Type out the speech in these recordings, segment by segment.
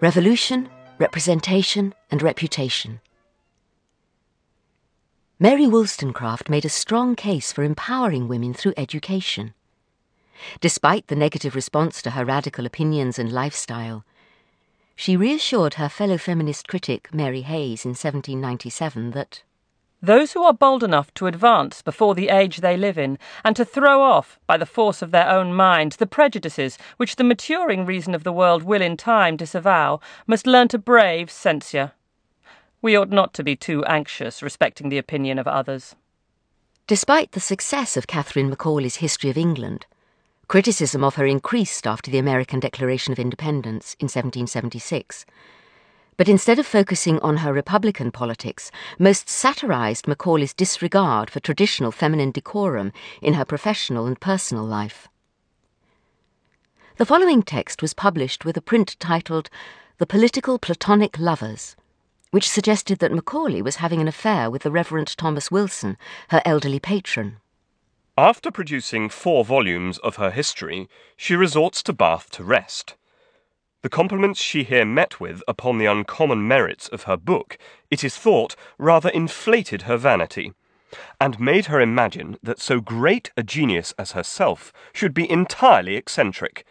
Revolution, Representation, and Reputation. Mary Wollstonecraft made a strong case for empowering women through education. Despite the negative response to her radical opinions and lifestyle, she reassured her fellow feminist critic Mary Hays in 1797 that those who are bold enough to advance before the age they live in, and to throw off, by the force of their own minds, the prejudices which the maturing reason of the world will in time disavow, must learn to brave censure. We ought not to be too anxious respecting the opinion of others. Despite the success of Catherine Macaulay's History of England, criticism of her increased after the American Declaration of Independence in 1776. But instead of focusing on her Republican politics, most satirized Macaulay's disregard for traditional feminine decorum in her professional and personal life. The following text was published with a print titled The Political Platonic Lovers which suggested that Macaulay was having an affair with the Reverend Thomas Wilson, her elderly patron. After producing four volumes of her history, she resorts to Bath to rest. The compliments she here met with upon the uncommon merits of her book, it is thought, rather inflated her vanity, and made her imagine that so great a genius as herself should be entirely eccentric,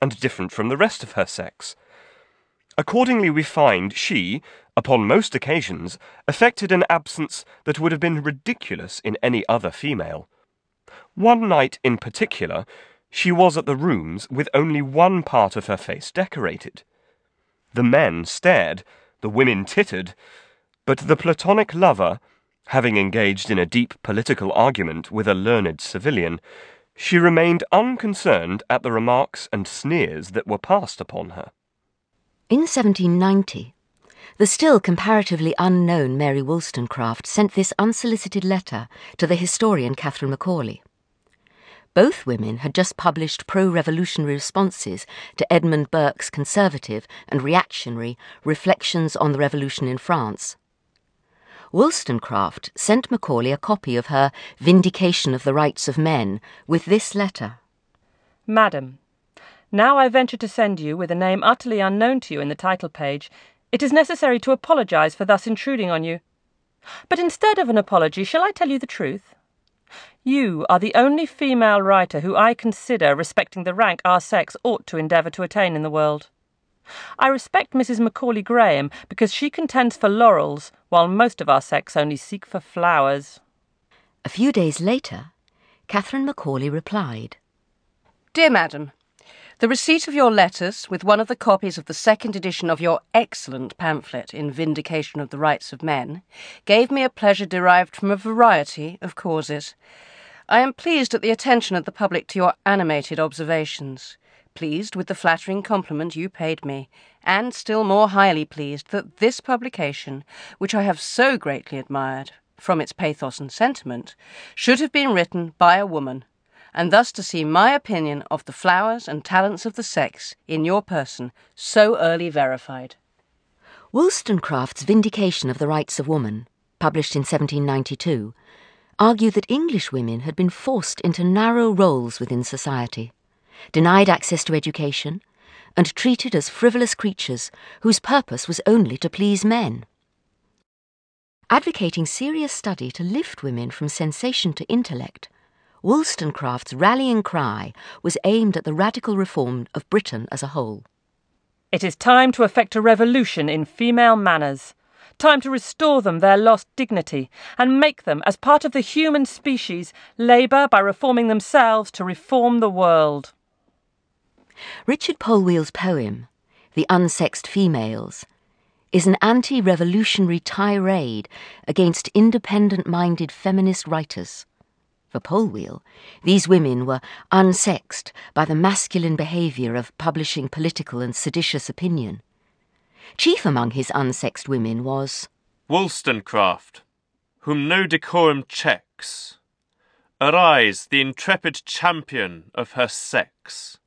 and different from the rest of her sex. Accordingly, we find she, upon most occasions, affected an absence that would have been ridiculous in any other female. One night in particular, she was at the rooms with only one part of her face decorated. The men stared, the women tittered, but the platonic lover, having engaged in a deep political argument with a learned civilian, she remained unconcerned at the remarks and sneers that were passed upon her. In 1790, the still comparatively unknown Mary Wollstonecraft sent this unsolicited letter to the historian Catherine Macaulay. Both women had just published pro revolutionary responses to Edmund Burke's conservative and reactionary Reflections on the Revolution in France. Wollstonecraft sent Macaulay a copy of her Vindication of the Rights of Men with this letter Madam, now I venture to send you, with a name utterly unknown to you in the title page, it is necessary to apologize for thus intruding on you. But instead of an apology, shall I tell you the truth? You are the only female writer who I consider respecting the rank our sex ought to endeavour to attain in the world. I respect Mrs. Macaulay Graham because she contends for laurels, while most of our sex only seek for flowers. A few days later, Catherine Macaulay replied Dear Madam, the receipt of your letters, with one of the copies of the second edition of your excellent pamphlet in Vindication of the Rights of Men, gave me a pleasure derived from a variety of causes. I am pleased at the attention of the public to your animated observations, pleased with the flattering compliment you paid me, and still more highly pleased that this publication, which I have so greatly admired, from its pathos and sentiment, should have been written by a woman and thus to see my opinion of the flowers and talents of the sex in your person so early verified. Wollstonecraft's Vindication of the Rights of Woman, published in 1792, argued that English women had been forced into narrow roles within society, denied access to education, and treated as frivolous creatures whose purpose was only to please men. Advocating serious study to lift women from sensation to intellect, Wollstonecraft's rallying cry was aimed at the radical reform of Britain as a whole. It is time to effect a revolution in female manners. Time to restore them their lost dignity and make them, as part of the human species, labour by reforming themselves to reform the world. Richard Polwhele's poem, The Unsexed Females, is an anti revolutionary tirade against independent minded feminist writers. For Polwhele, these women were unsexed by the masculine behaviour of publishing political and seditious opinion. Chief among his unsexed women was Wollstonecraft, whom no decorum checks. Arise, the intrepid champion of her sex.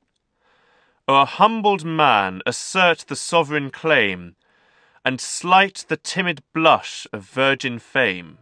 O'er humbled man assert the sovereign claim, and slight the timid blush of virgin fame.